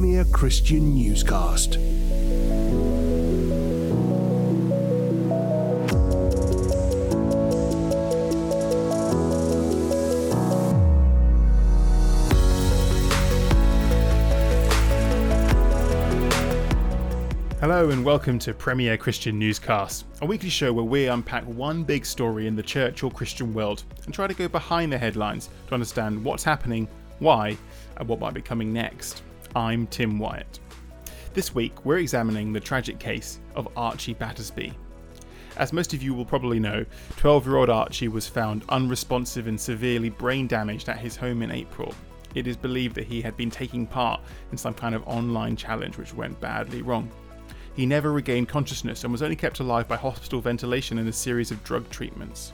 Premier Christian Newscast. Hello and welcome to Premier Christian Newscast, a weekly show where we unpack one big story in the church or Christian world and try to go behind the headlines to understand what's happening, why, and what might be coming next. I'm Tim Wyatt. This week we're examining the tragic case of Archie Battersbee. As most of you will probably know, 12 year old Archie was found unresponsive and severely brain damaged at his home in April. It is believed that he had been taking part in some kind of online challenge which went badly wrong. He never regained consciousness and was only kept alive by hospital ventilation and a series of drug treatments.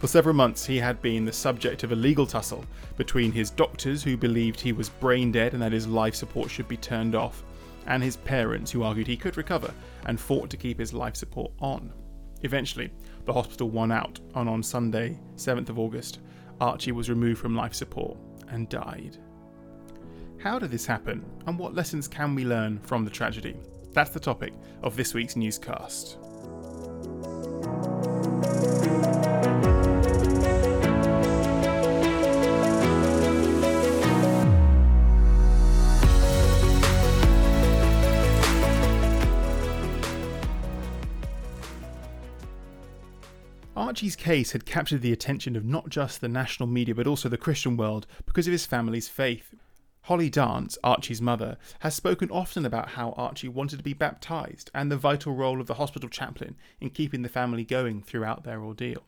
For several months, he had been the subject of a legal tussle between his doctors, who believed he was brain dead and that his life support should be turned off, and his parents, who argued he could recover and fought to keep his life support on. Eventually, the hospital won out, and on Sunday, 7th of August, Archie was removed from life support and died. How did this happen, and what lessons can we learn from the tragedy? That's the topic of this week's newscast. Archie's case had captured the attention of not just the national media but also the Christian world because of his family's faith. Holly Dance, Archie's mother, has spoken often about how Archie wanted to be baptised and the vital role of the hospital chaplain in keeping the family going throughout their ordeal.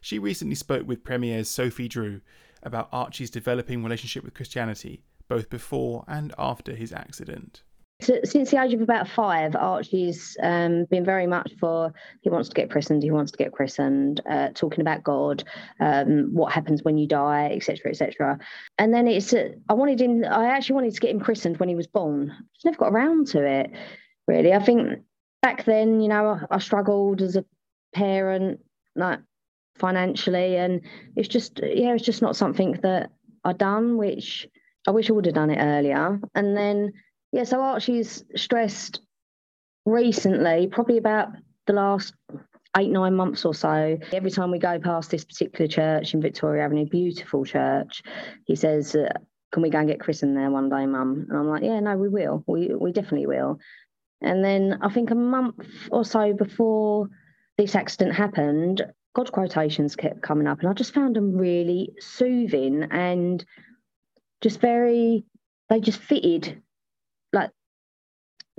She recently spoke with Premier's Sophie Drew about Archie's developing relationship with Christianity, both before and after his accident. Since the age of about five, Archie's um, been very much for he wants to get christened, he wants to get christened, uh, talking about God, um, what happens when you die, etc., etc. And then it's uh, I wanted him, I actually wanted to get him christened when he was born. Just never got around to it, really. I think back then, you know, I, I struggled as a parent, like financially, and it's just yeah, it's just not something that I done, which I wish I would have done it earlier. And then yeah, so Archie's stressed recently, probably about the last eight, nine months or so. Every time we go past this particular church in Victoria Avenue, beautiful church, he says, uh, Can we go and get christened there one day, mum? And I'm like, Yeah, no, we will. We, we definitely will. And then I think a month or so before this accident happened, God quotations kept coming up, and I just found them really soothing and just very, they just fitted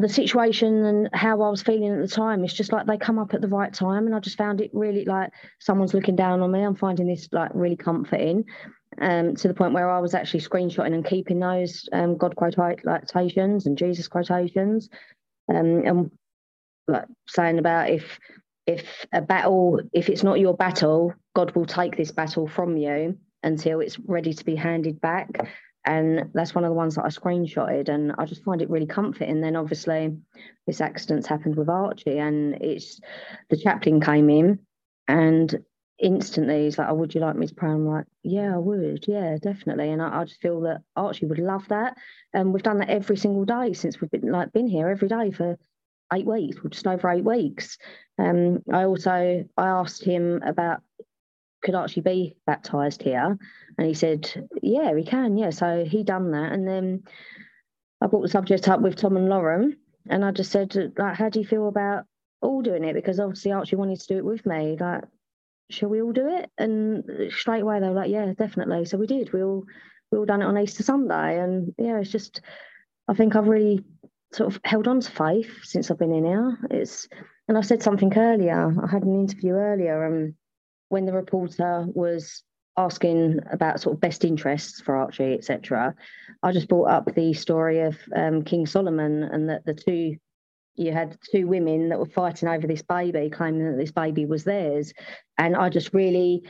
the situation and how I was feeling at the time. It's just like they come up at the right time, and I just found it really like someone's looking down on me. I'm finding this like really comforting. Um, to the point where I was actually screenshotting and keeping those um, God quotations and Jesus quotations, um, and like saying about if if a battle, if it's not your battle, God will take this battle from you until it's ready to be handed back and that's one of the ones that I screenshotted, and I just find it really comforting. Then obviously, this accident's happened with Archie, and it's the chaplain came in, and instantly he's like, "Oh, would you like me to pray?" I'm like, "Yeah, I would. Yeah, definitely." And I, I just feel that Archie would love that, and we've done that every single day since we've been like been here every day for eight weeks, just over eight weeks. Um, I also I asked him about could actually be baptized here? And he said, yeah, he can. Yeah. So he done that. And then I brought the subject up with Tom and Lauren. And I just said, like, how do you feel about all doing it? Because obviously Archie wanted to do it with me. Like, shall we all do it? And straight away they were like, yeah, definitely. So we did. We all we all done it on Easter Sunday. And yeah, it's just I think I've really sort of held on to faith since I've been in here. It's and I said something earlier. I had an interview earlier and when the reporter was asking about sort of best interests for Archie, etc., I just brought up the story of um, King Solomon and that the two you had two women that were fighting over this baby, claiming that this baby was theirs, and I just really,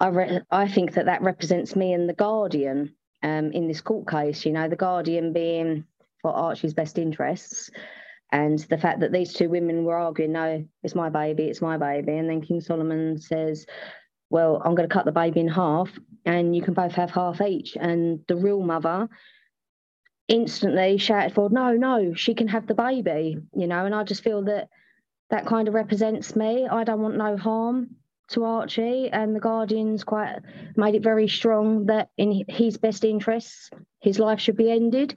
I re- I think that that represents me and the Guardian um, in this court case. You know, the Guardian being for Archie's best interests. And the fact that these two women were arguing, no, it's my baby, it's my baby. And then King Solomon says, well, I'm going to cut the baby in half and you can both have half each. And the real mother instantly shouted for, no, no, she can have the baby, you know, and I just feel that that kind of represents me. I don't want no harm to Archie, and the Guardians quite made it very strong that in his best interests, his life should be ended.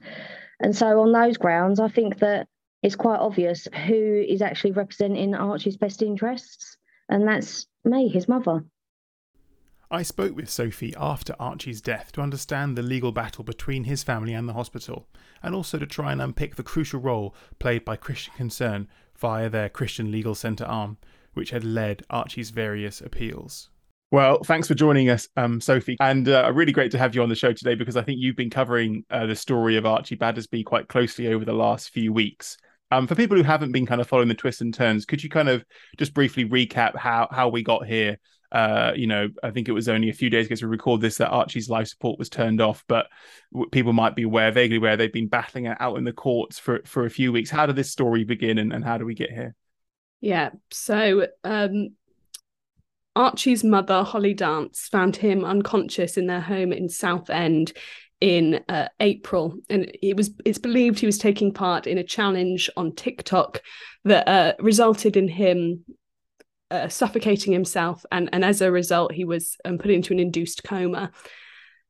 And so, on those grounds, I think that it's quite obvious who is actually representing Archie's best interests, and that's May, his mother. I spoke with Sophie after Archie's death to understand the legal battle between his family and the hospital, and also to try and unpick the crucial role played by Christian Concern via their Christian Legal Centre arm, which had led Archie's various appeals. Well, thanks for joining us, um, Sophie, and uh, really great to have you on the show today because I think you've been covering uh, the story of Archie Battersbee quite closely over the last few weeks. Um, for people who haven't been kind of following the twists and turns, could you kind of just briefly recap how how we got here uh, you know, I think it was only a few days ago we record this that Archie's life support was turned off, but people might be aware, vaguely aware, they've been battling it out in the courts for for a few weeks. How did this story begin, and, and how do we get here? Yeah, so um, Archie's mother, Holly Dance, found him unconscious in their home in Southend in uh, April, and it was it's believed he was taking part in a challenge on TikTok that uh, resulted in him uh, suffocating himself, and and as a result, he was um, put into an induced coma.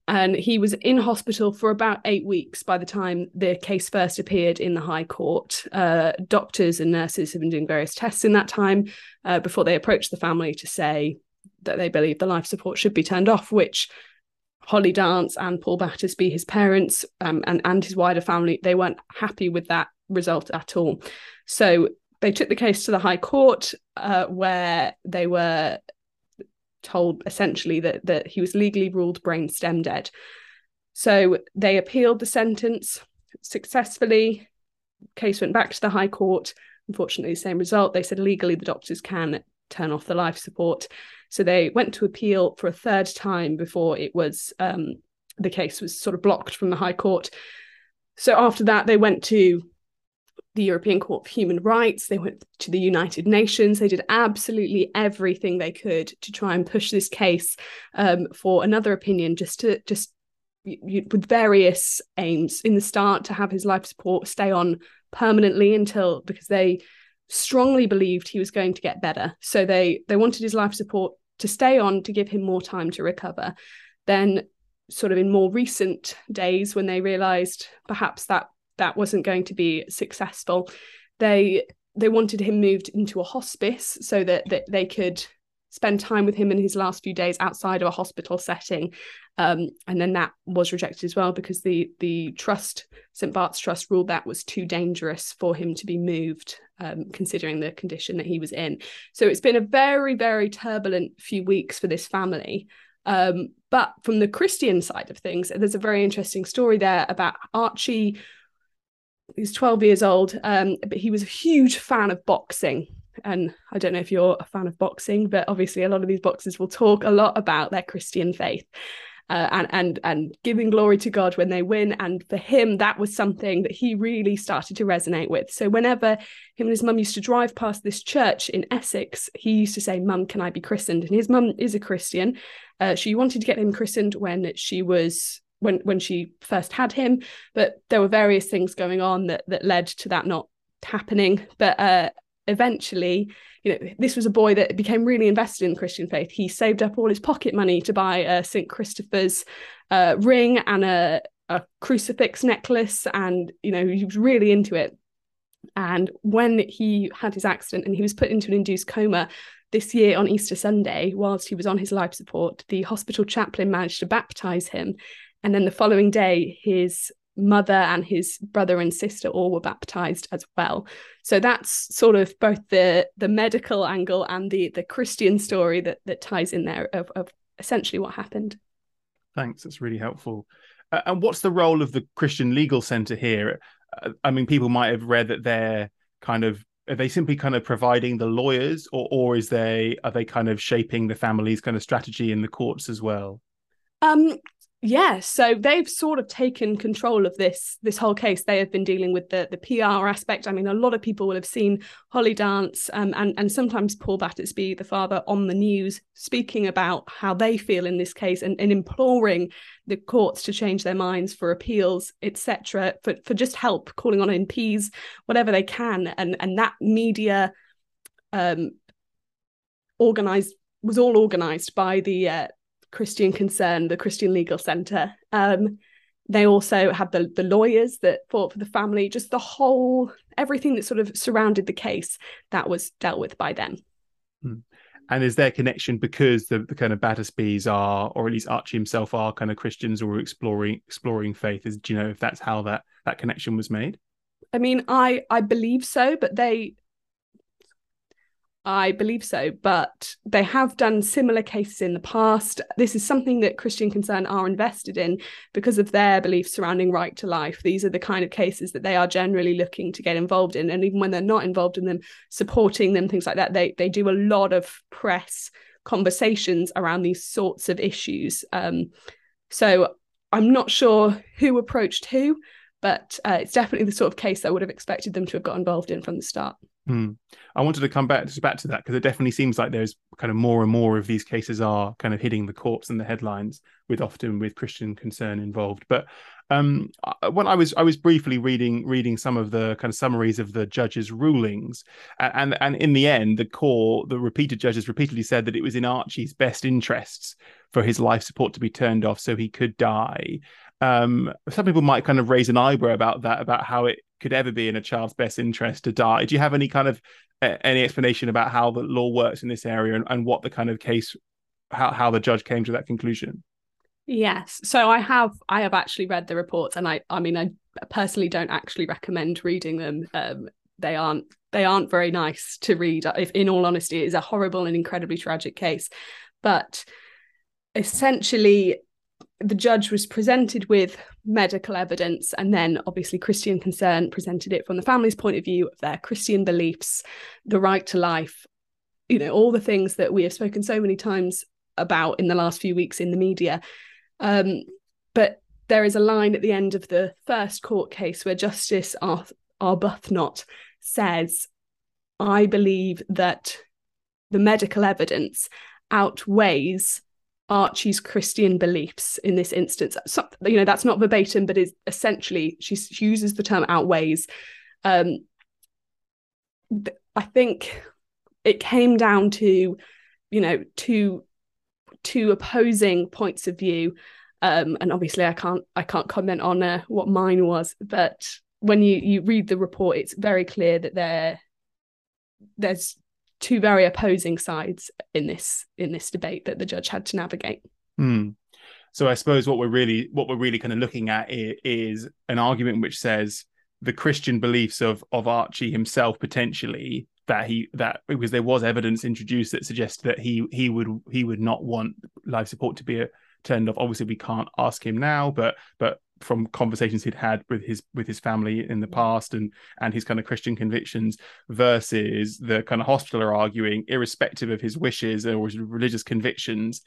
And he was in hospital for about eight weeks by the time the case first appeared in the High Court. Uh, doctors and nurses have been doing various tests in that time uh, before they approached the family to say that they believe the life support should be turned off, which Holly Dance and Paul Battersbee, his parents, um, and, and his wider family, they weren't happy with that result at all. So they took the case to the High Court, uh, where they were told essentially that that he was legally ruled brain stem dead. So they appealed the sentence successfully. Case went back to the High Court. Unfortunately, the same result. They said legally the doctors can turn off the life support. So they went to appeal for a third time before it was um, the case was sort of blocked from the High Court. So after that, they went to the European Court of Human Rights, they went to the United Nations, they did absolutely everything they could to try and push this case um, for another opinion, just to just with various aims in the start to have his life support stay on permanently until because they strongly believed he was going to get better so they they wanted his life support to stay on to give him more time to recover then sort of in more recent days when they realized perhaps that that wasn't going to be successful. They they wanted him moved into a hospice so that, that they could spend time with him in his last few days outside of a hospital setting. Um, and then that was rejected as well because the the trust, St Bart's Trust, ruled that was too dangerous for him to be moved, um, considering the condition that he was in. So it's been a very, very turbulent few weeks for this family. Um, but from the Christian side of things, there's a very interesting story there about Archie he's 12 years old, um, but he was a huge fan of boxing. And I don't know if you're a fan of boxing, but obviously a lot of these boxers will talk a lot about their Christian faith. Uh, and and and giving glory to God when they win. And for him, that was something that he really started to resonate with. So whenever him and his mum used to drive past this church in Essex, he used to say, "Mum, can I be christened?" And his mum is a Christian. Uh, she wanted to get him christened when she was when when she first had him but there were various things going on that that led to that not happening but uh eventually you know this was a boy that became really invested in the christian faith. He saved up all his pocket money to buy a st christopher's uh, ring and a, a crucifix necklace and you know he was really into it. And when he had his accident and he was put into an induced coma this year on Easter Sunday, whilst he was on his life support, the hospital chaplain managed to baptize him. And then the following day, his mother and his brother and sister all were baptized as well. So that's sort of both the the medical angle and the the Christian story that that ties in there of, of essentially what happened. Thanks, that's really helpful. Uh, and what's the role of the Christian Legal Center here? Uh, I mean, people might have read that they're kind of are they simply kind of providing the lawyers, or or is they are they kind of shaping the family's kind of strategy in the courts as well? Um, yeah so they've sort of taken control of this this whole case. They have been dealing with the the pr aspect. I mean a lot of people will have seen holly dance um, and and sometimes paul battersbee the father on the news speaking about how they feel in this case and, and imploring the courts to change their minds for appeals etc for, for just help calling on mps whatever they can. And and that media um organized was all organized by the uh, Christian Concern, the Christian Legal Centre. Um, they also had the the lawyers that fought for the family, just the whole everything that sort of surrounded the case that was dealt with by them. Hmm. And is there connection because the, the kind of Battersbees are, or at least Archie himself are, kind of Christians or exploring exploring faith? Is do you know if that's how that that connection was made? I mean, I I believe so, but they I believe so, but they have done similar cases in the past. This is something that Christian Concern are invested in because of their beliefs surrounding right to life. These are the kind of cases that they are generally looking to get involved in. And even when they're not involved in them, supporting them, things like that, they, they do a lot of press conversations around these sorts of issues. Um, so I'm not sure who approached who, but uh, it's definitely the sort of case I would have expected them to have got involved in from the start. Mm. I wanted to come back just back to that because it definitely seems like there's kind of more and more of these cases are kind of hitting the courts and the headlines with often with Christian concern involved. But um, when I was I was briefly reading reading some of the kind of summaries of the judges' rulings, and and in the end, the core the repeated judges repeatedly said that it was in Archie's best interests for his life support to be turned off so he could die. Um, some people might kind of raise an eyebrow about that, about how it could ever be in a child's best interest to die. Do you have any kind of uh, any explanation about how the law works in this area and, and what the kind of case, how how the judge came to that conclusion? Yes. So I have I have actually read the reports and I I mean I personally don't actually recommend reading them. Um, they aren't they aren't very nice to read. If in all honesty, it is a horrible and incredibly tragic case. But essentially the judge was presented with medical evidence and then obviously christian concern presented it from the family's point of view of their christian beliefs the right to life you know all the things that we have spoken so many times about in the last few weeks in the media. Um, but there is a line at the end of the first court case where justice arbuthnot says i believe that the medical evidence outweighs Archie's Christian beliefs in this instance. So, you know, that's not verbatim, but is essentially she, she uses the term outweighs. Um, I think it came down to, you know, two two opposing points of view, um, and obviously I can't I can't comment on uh, what mine was, but when you you read the report, it's very clear that there there's two very opposing sides in this in this debate that the judge had to navigate. Mm. So I suppose what we're really what we're really kind of looking at is an argument which says the Christian beliefs of of Archie himself potentially that he that because there was evidence introduced that suggests that he he would he would not want life support to be a, turned off. Obviously, we can't ask him now, but but from conversations he'd had with his with his family in the mm. past and and his kind of Christian convictions versus the kind of hospitaller arguing, irrespective of his wishes or his religious convictions,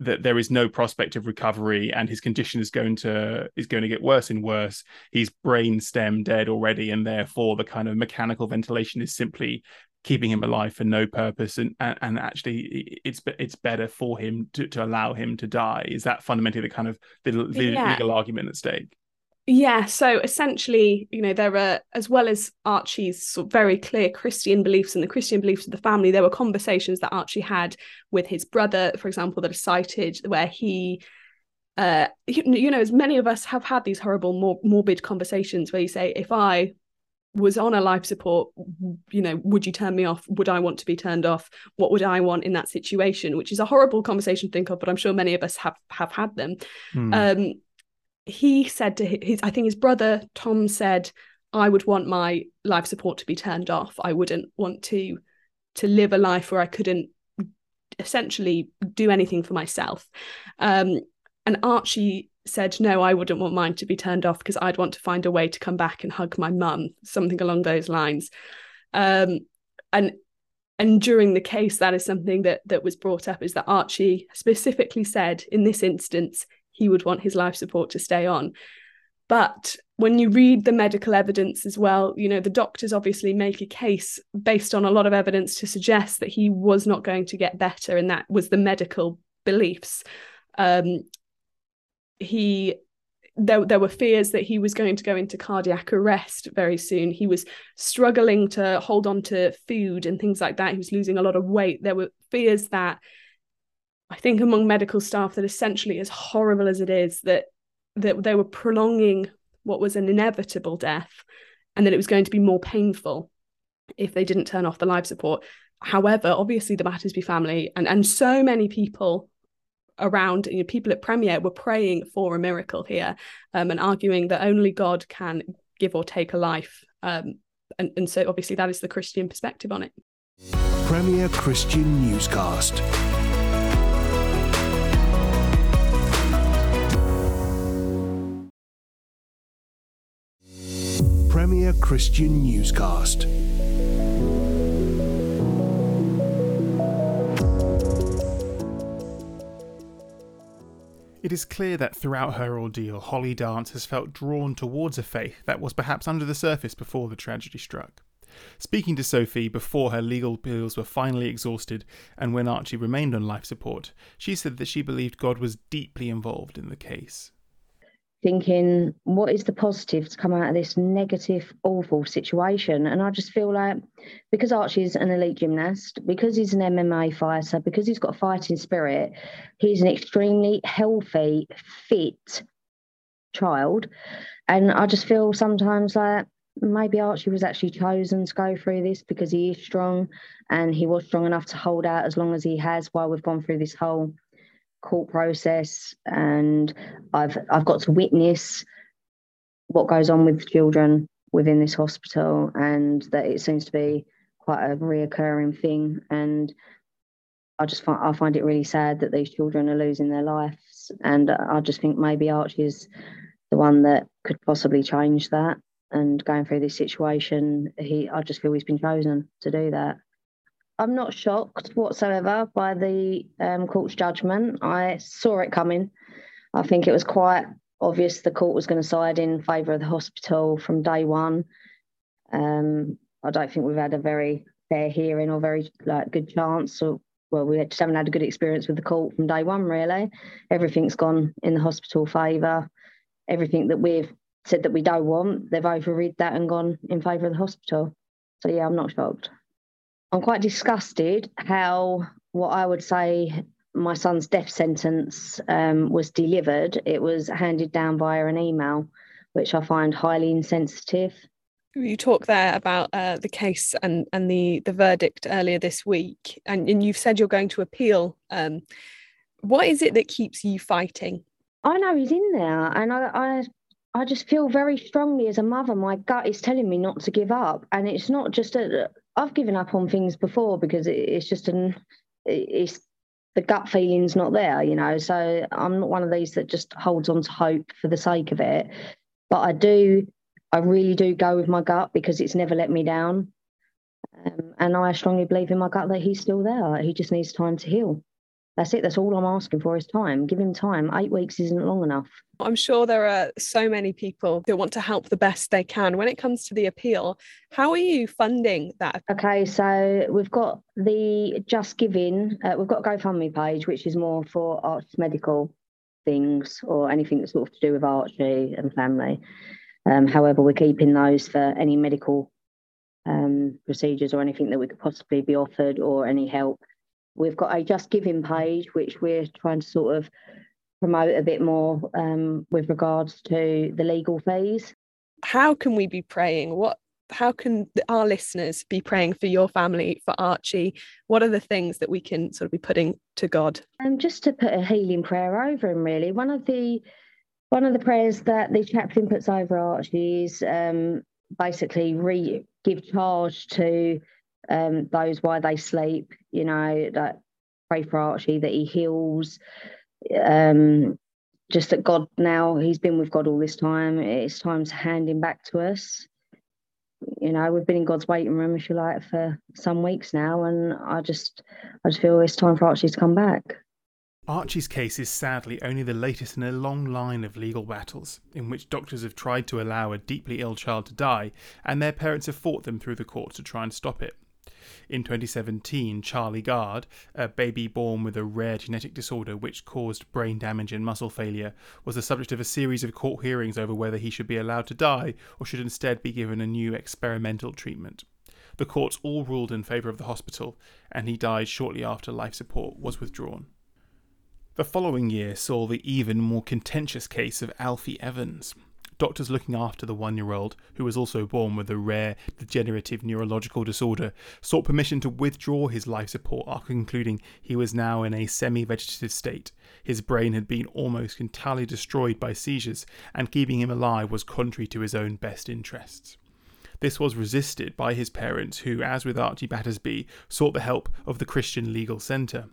that there is no prospect of recovery and his condition is going to is going to get worse and worse. He's brain stem dead already, and therefore the kind of mechanical ventilation is simply keeping him alive for no purpose and, and, and actually it's it's better for him to, to allow him to die is that fundamentally the kind of the, the yeah. legal argument at stake yeah so essentially you know there are as well as archie's sort of very clear christian beliefs and the christian beliefs of the family there were conversations that archie had with his brother for example that are cited where he uh, you, you know, as many of us have had these horrible, mor- morbid conversations where you say, if I was on a life support you know would you turn me off? Would i want to be turned off? What would i want in that situation? Which is a horrible conversation to think of but i'm sure many of us have have had them. Mm. um he said to his i think his brother tom said i would want my life support to be turned off. I wouldn't want to to live a life where i couldn't essentially do anything for myself. Um and archie said, No, I wouldn't want mine to be turned off because I'd want to find a way to come back and hug my mum, something along those lines. Um, and and during the case, that is something that that was brought up is that Archie specifically said in this instance he would want his life support to stay on. But when you read the medical evidence as well, you know, the doctors obviously make a case based on a lot of evidence to suggest that he was not going to get better, and that was the medical beliefs. Um, he there, there were fears that he was going to go into cardiac arrest very soon. He was struggling to hold on to food and things like that. He was losing a lot of weight. There were fears that I think among medical staff that essentially, as horrible as it is, that that they were prolonging what was an inevitable death and that it was going to be more painful if they didn't turn off the life support. However, obviously the Battersbee family and, and so many people around you know, people at Premier were praying for a miracle here um, and arguing that only God can give or take a life. Um, and, and so obviously that is the Christian perspective on it. Premier Christian Newscast. Premier Christian Newscast. It is clear that throughout her ordeal, Holly Dance has felt drawn towards a faith that was perhaps under the surface before the tragedy struck. Speaking to Sophie before her legal bills were finally exhausted and when Archie remained on life support, she said that she believed God was deeply involved in the case thinking, what is the positive to come out of this negative, awful situation? And I just feel like because Archie's an elite gymnast, because he's an MMA fighter, because he's got a fighting spirit, he's an extremely healthy, fit child. And I just feel sometimes like maybe Archie was actually chosen to go through this because he is strong and he was strong enough to hold out as long as he has while we've gone through this whole court process and I've I've got to witness what goes on with children within this hospital and that it seems to be quite a reoccurring thing. And I just find I find it really sad that these children are losing their lives and I just think maybe Archie is the one that could possibly change that. And going through this situation he I just feel he's been chosen to do that I'm not shocked whatsoever by the um, court's judgment. I saw it coming. I think it was quite obvious the court was going to side in favour of the hospital from day one. Um, I don't think we've had a very fair hearing or very like good chance. Or well, we just haven't had a good experience with the court from day one. Really, everything's gone in the hospital favour. Everything that we've said that we don't want, they've overrid that and gone in favour of the hospital. So yeah, I'm not shocked. I'm quite disgusted how what I would say my son's death sentence um, was delivered. It was handed down via an email, which I find highly insensitive. You talk there about uh, the case and and the the verdict earlier this week, and, and you've said you're going to appeal. Um, what is it that keeps you fighting? I know he's in there, and I, I I just feel very strongly as a mother. My gut is telling me not to give up, and it's not just a I've given up on things before because it's just an it's the gut feeling's not there, you know. So I'm not one of these that just holds on to hope for the sake of it. But I do, I really do go with my gut because it's never let me down. Um, and I strongly believe in my gut that he's still there. He just needs time to heal. That's it. That's all I'm asking for is time. Give him time. Eight weeks isn't long enough. I'm sure there are so many people that want to help the best they can. When it comes to the appeal, how are you funding that? Okay, so we've got the Just Giving, uh, we've got a GoFundMe page, which is more for arts medical things or anything that's sort of to do with Archie and family. Um, however, we're keeping those for any medical um, procedures or anything that we could possibly be offered or any help We've got a Just Giving page, which we're trying to sort of promote a bit more um, with regards to the legal fees. How can we be praying? What how can our listeners be praying for your family, for Archie? What are the things that we can sort of be putting to God? Um, just to put a healing prayer over him, really. One of the one of the prayers that the chaplain puts over Archie is um, basically re give charge to um, those while they sleep. You know, that pray for Archie that he heals. Um, just that God now he's been with God all this time. It's time to hand him back to us. You know, we've been in God's waiting room, if you like, for some weeks now, and I just, I just feel it's time for Archie to come back. Archie's case is sadly only the latest in a long line of legal battles in which doctors have tried to allow a deeply ill child to die and their parents have fought them through the courts to try and stop it. In 2017, Charlie Gard, a baby born with a rare genetic disorder which caused brain damage and muscle failure, was the subject of a series of court hearings over whether he should be allowed to die or should instead be given a new experimental treatment. The courts all ruled in favour of the hospital, and he died shortly after life support was withdrawn. The following year saw the even more contentious case of Alfie Evans. Doctors looking after the one year old, who was also born with a rare degenerative neurological disorder, sought permission to withdraw his life support after concluding he was now in a semi vegetative state. His brain had been almost entirely destroyed by seizures, and keeping him alive was contrary to his own best interests. This was resisted by his parents, who, as with Archie Battersbee, sought the help of the Christian Legal Centre.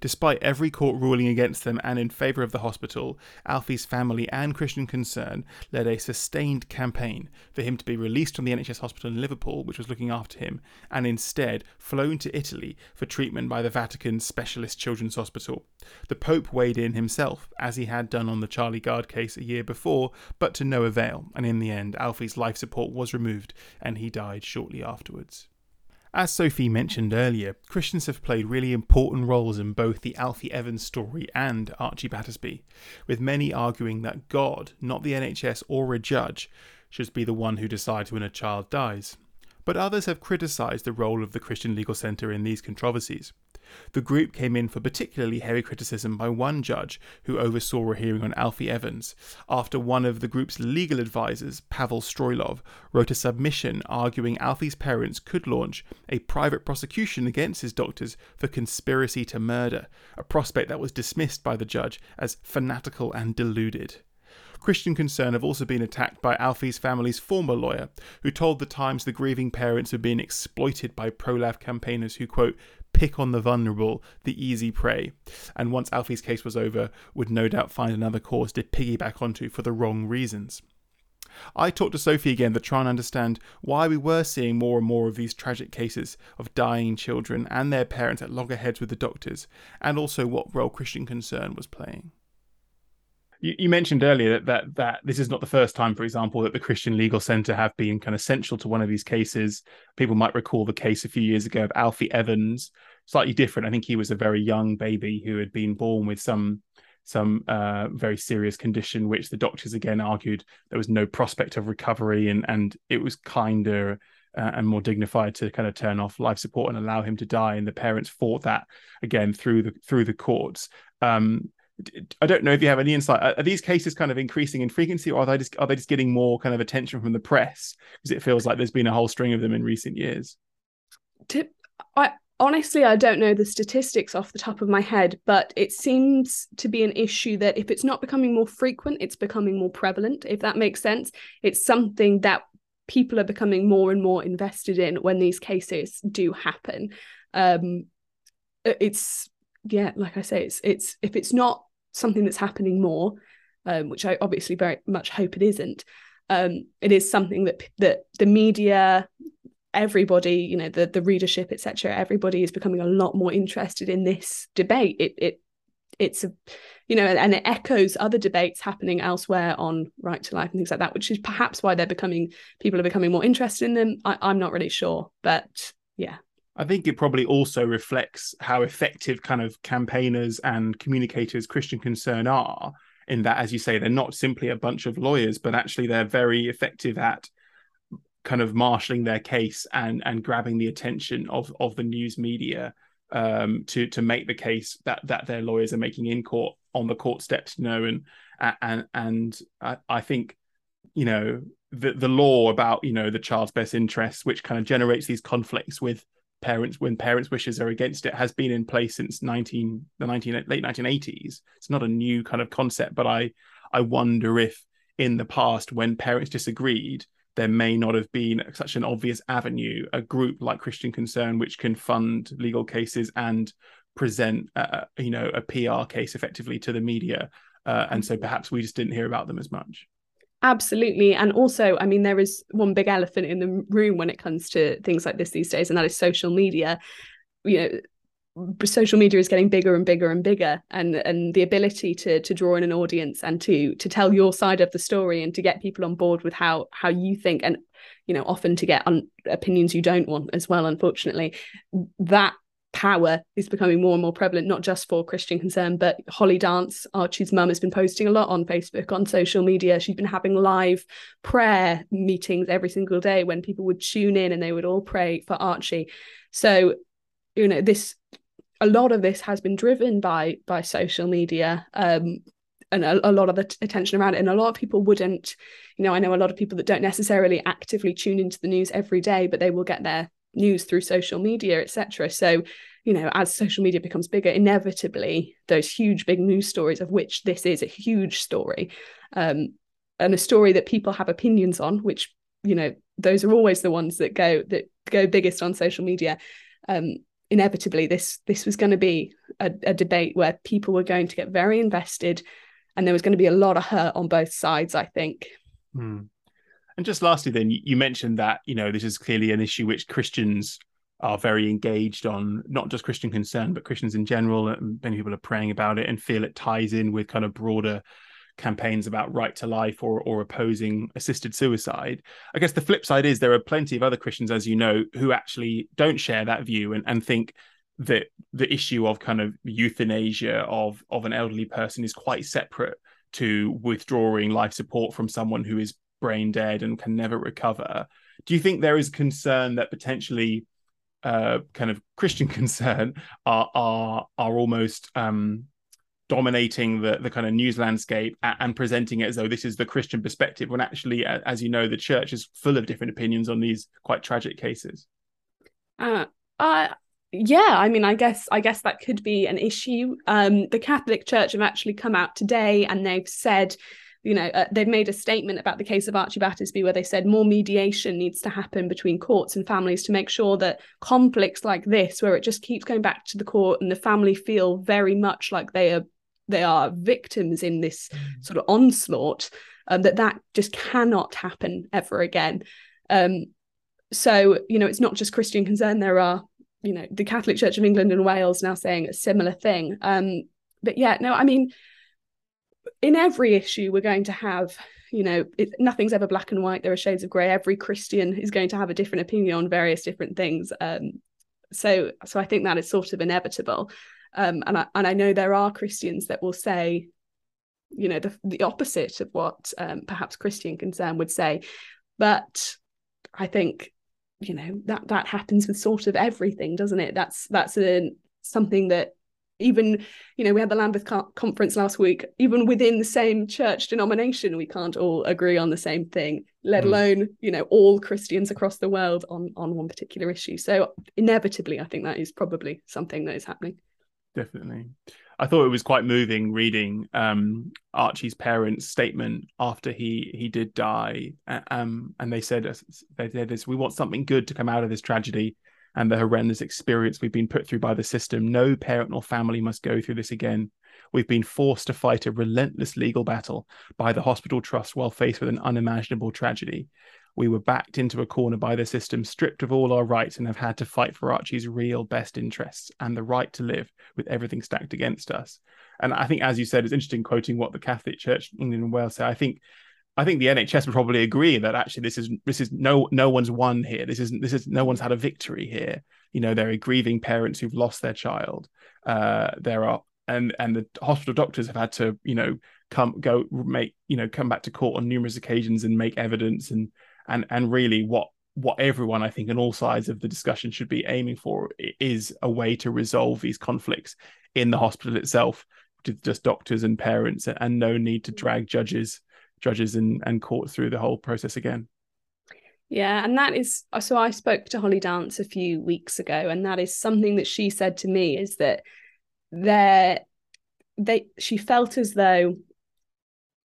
Despite every court ruling against them and in favour of the hospital, Alfie's family and Christian Concern led a sustained campaign for him to be released from the NHS hospital in Liverpool, which was looking after him, and instead flown to Italy for treatment by the Vatican's Specialist Children's Hospital. The Pope weighed in himself, as he had done on the Charlie Gard case a year before, but to no avail, and in the end, Alfie's life support was removed and he died shortly afterwards. As Sophie mentioned earlier, Christians have played really important roles in both the Alfie Evans story and Archie Battersbee, with many arguing that God, not the NHS or a judge, should be the one who decides when a child dies. But others have criticised the role of the Christian Legal Centre in these controversies. The group came in for particularly heavy criticism by one judge who oversaw a hearing on Alfie Evans after one of the group's legal advisors, Pavel Stroilov, wrote a submission arguing Alfie's parents could launch a private prosecution against his doctors for conspiracy to murder, a prospect that was dismissed by the judge as fanatical and deluded. Christian Concern have also been attacked by Alfie's family's former lawyer, who told the Times the grieving parents had been exploited by pro-life campaigners who, quote, pick on the vulnerable, the easy prey, and once Alfie's case was over, would no doubt find another cause to piggyback onto for the wrong reasons. I talked to Sophie again to try and understand why we were seeing more and more of these tragic cases of dying children and their parents at loggerheads with the doctors, and also what role Christian Concern was playing. You, you mentioned earlier that, that that this is not the first time, for example, that the Christian Legal Centre have been kind of central to one of these cases. People might recall the case a few years ago of Alfie Evans, slightly different. I think he was a very young baby who had been born with some some uh, very serious condition, which the doctors again argued there was no prospect of recovery, and and it was kinder uh, and more dignified to kind of turn off life support and allow him to die. And the parents fought that again through the through the courts. Um, I don't know if you have any insight. Are these cases kind of increasing in frequency, or are they just are they just getting more kind of attention from the press? Because it feels like there's been a whole string of them in recent years. I honestly I don't know the statistics off the top of my head, but it seems to be an issue that if it's not becoming more frequent, it's becoming more prevalent. If that makes sense, it's something that people are becoming more and more invested in when these cases do happen. Um, it's yeah, like I say, it's it's if it's not something that's happening more, um, which I obviously very much hope it isn't. Um, it is something that that the media, everybody, you know, the the readership, etc. Everybody is becoming a lot more interested in this debate. It it it's a you know and it echoes other debates happening elsewhere on right to life and things like that which is perhaps why they're becoming people are becoming more interested in them I, i'm not really sure but yeah I think it probably also reflects how effective kind of campaigners and communicators Christian Concern are, in that, as you say, they're not simply a bunch of lawyers, but actually they're very effective at kind of marshalling their case and and grabbing the attention of of the news media um, to to make the case that that their lawyers are making in court on the court steps, you know, and and and I, I think you know the the law about you know the child's best interests, which kind of generates these conflicts with parents when parents' wishes are against it has been in place since 19 the 19 late 1980s. It's not a new kind of concept, but I I wonder if in the past when parents disagreed, there may not have been such an obvious avenue, a group like Christian Concern, which can fund legal cases and present, uh, you know, a PR case effectively to the media. Uh, and so perhaps we just didn't hear about them as much. Absolutely. And also, I mean, there is one big elephant in the room when it comes to things like this these days, and that is social media. You know, social media is getting bigger and bigger and bigger and and the ability to to draw in an audience and to to tell your side of the story and to get people on board with how how you think and you know often to get on opinions you don't want as well unfortunately that power is becoming more and more prevalent, not just for Christian Concern, but Holly Dance, Archie's mum, has been posting a lot on Facebook, on social media. She's been having live prayer meetings every single day when people would tune in and they would all pray for Archie. So, you know, this a lot of this has been driven by by social media. Um, and a, a, lot of the t- attention around it. And a lot of people wouldn't, you know, I know a lot of people that don't necessarily actively tune into the news every day, but they will get their news through social media, etc. So, you know, as social media becomes bigger, inevitably those huge big news stories, of which this is a huge story, um, and a story that people have opinions on, which you know those are always the ones that go that go biggest on social media. Um, inevitably, this this was going to be a, a debate where people were going to get very invested, and there was going to be a lot of hurt on both sides. I think. Hmm. And just lastly, then you mentioned that you know this is clearly an issue which Christians are very engaged on, not just Christian concern, but Christians in general. And many people are praying about it and feel it ties in with kind of broader campaigns about right to life or or opposing assisted suicide. I guess the flip side is there are plenty of other Christians, as you know, who actually don't share that view and, and think that the issue of kind of euthanasia of of an elderly person is quite separate to withdrawing life support from someone who is brain dead and can never recover. Do you think there is concern that potentially uh, kind of Christian concern are are are almost um, dominating the the kind of news landscape and presenting it as though this is the Christian perspective, when actually, as you know, the church is full of different opinions on these quite tragic cases. Uh, yeah, I mean, I guess I guess that could be an issue. Um, the Catholic Church have actually come out today and they've said you know, uh, they've made a statement about the case of Archie Battersbee where they said more mediation needs to happen between courts and families to make sure that conflicts like this, where it just keeps going back to the court and the family feel very much like they are they are victims in this mm. sort of onslaught, um, that that just cannot happen ever again. Um, so you know, it's not just Christian concern. There are you know the Catholic Church of England and Wales now saying a similar thing. Um, but yeah, no, I mean in every issue we're going to have you know it, nothing's ever black and white there are shades of gray every christian is going to have a different opinion on various different things. Um, so so i think that is sort of inevitable. Um, and I, and I know there are christians that will say you know the, the opposite of what um, perhaps christian concern would say. But i think you know that that happens with sort of everything doesn't it? That's that's a something that even you know we had the lambeth conference last week. Even within the same church denomination we can't all agree on the same thing let mm. alone you know all christians across the world on on one particular issue. So inevitably i think that is probably something that is happening. Definitely. I thought it was quite moving reading um, archie's parents statement after he he did die. Um, and they said they said this we want something good to come out of this tragedy and the horrendous experience we've been put through by the system. No parent or family must go through this again. We've been forced to fight a relentless legal battle by the hospital trust while faced with an unimaginable tragedy. We were backed into a corner by the system, stripped of all our rights, and have had to fight for Archie's real best interests and the right to live with everything stacked against us. And I think, as you said, it's interesting quoting what the Catholic Church, in England and Wales say. I think I think the NHS would probably agree that actually this is this is no no one's won here. This isn't this is no one's had a victory here. You know, there are grieving parents who've lost their child. Uh, there are and and the hospital doctors have had to you know come go make you know come back to court on numerous occasions and make evidence and and and really what what everyone I think on all sides of the discussion should be aiming for is a way to resolve these conflicts in the hospital itself, just doctors and parents, and no need to drag judges judges and, and court through the whole process again. Yeah, and that is so I spoke to Holly Dance a few weeks ago, and that is something that she said to me is that there they she felt as though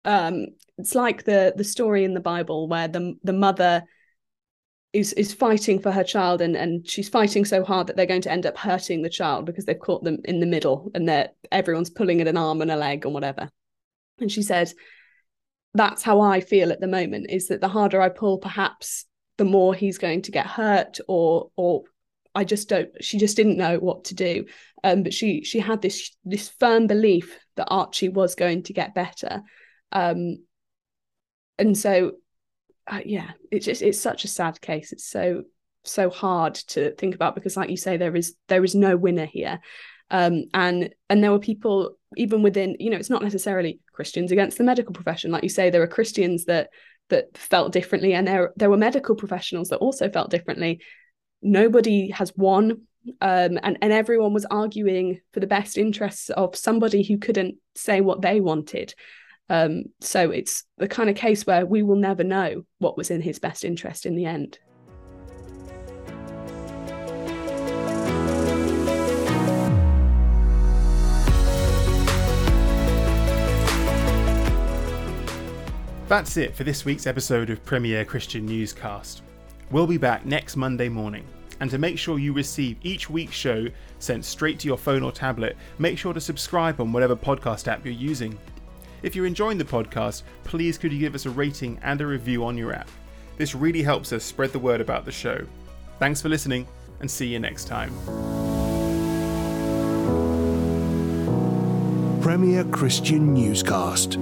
um it's like the the story in the Bible where the the mother is is fighting for her child and and she's fighting so hard that they're going to end up hurting the child because they've caught them in the middle and that everyone's pulling at an arm and a leg and whatever. And she said that's how I feel at the moment is that the harder I pull, perhaps the more he's going to get hurt or or I just don't. She just didn't know what to do. Um, but she she had this this firm belief that Archie was going to get better. Um, and so, uh, yeah, it's just it's such a sad case. It's so so hard to think about because, like you say, there is there is no winner here. Um, and and there were people even within you know it's not necessarily Christians against the medical profession like you say there are Christians that that felt differently and there there were medical professionals that also felt differently nobody has won um, and and everyone was arguing for the best interests of somebody who couldn't say what they wanted. Um, so it's the kind of case where we will never know what was in his best interest in the end. That's it for this week's episode of Premier Christian Newscast. We'll be back next Monday morning. And to make sure you receive each week's show sent straight to your phone or tablet, make sure to subscribe on whatever podcast app you're using. If you're enjoying the podcast, please could you give us a rating and a review on your app? This really helps us spread the word about the show. Thanks for listening, and see you next time. Premier Christian Newscast.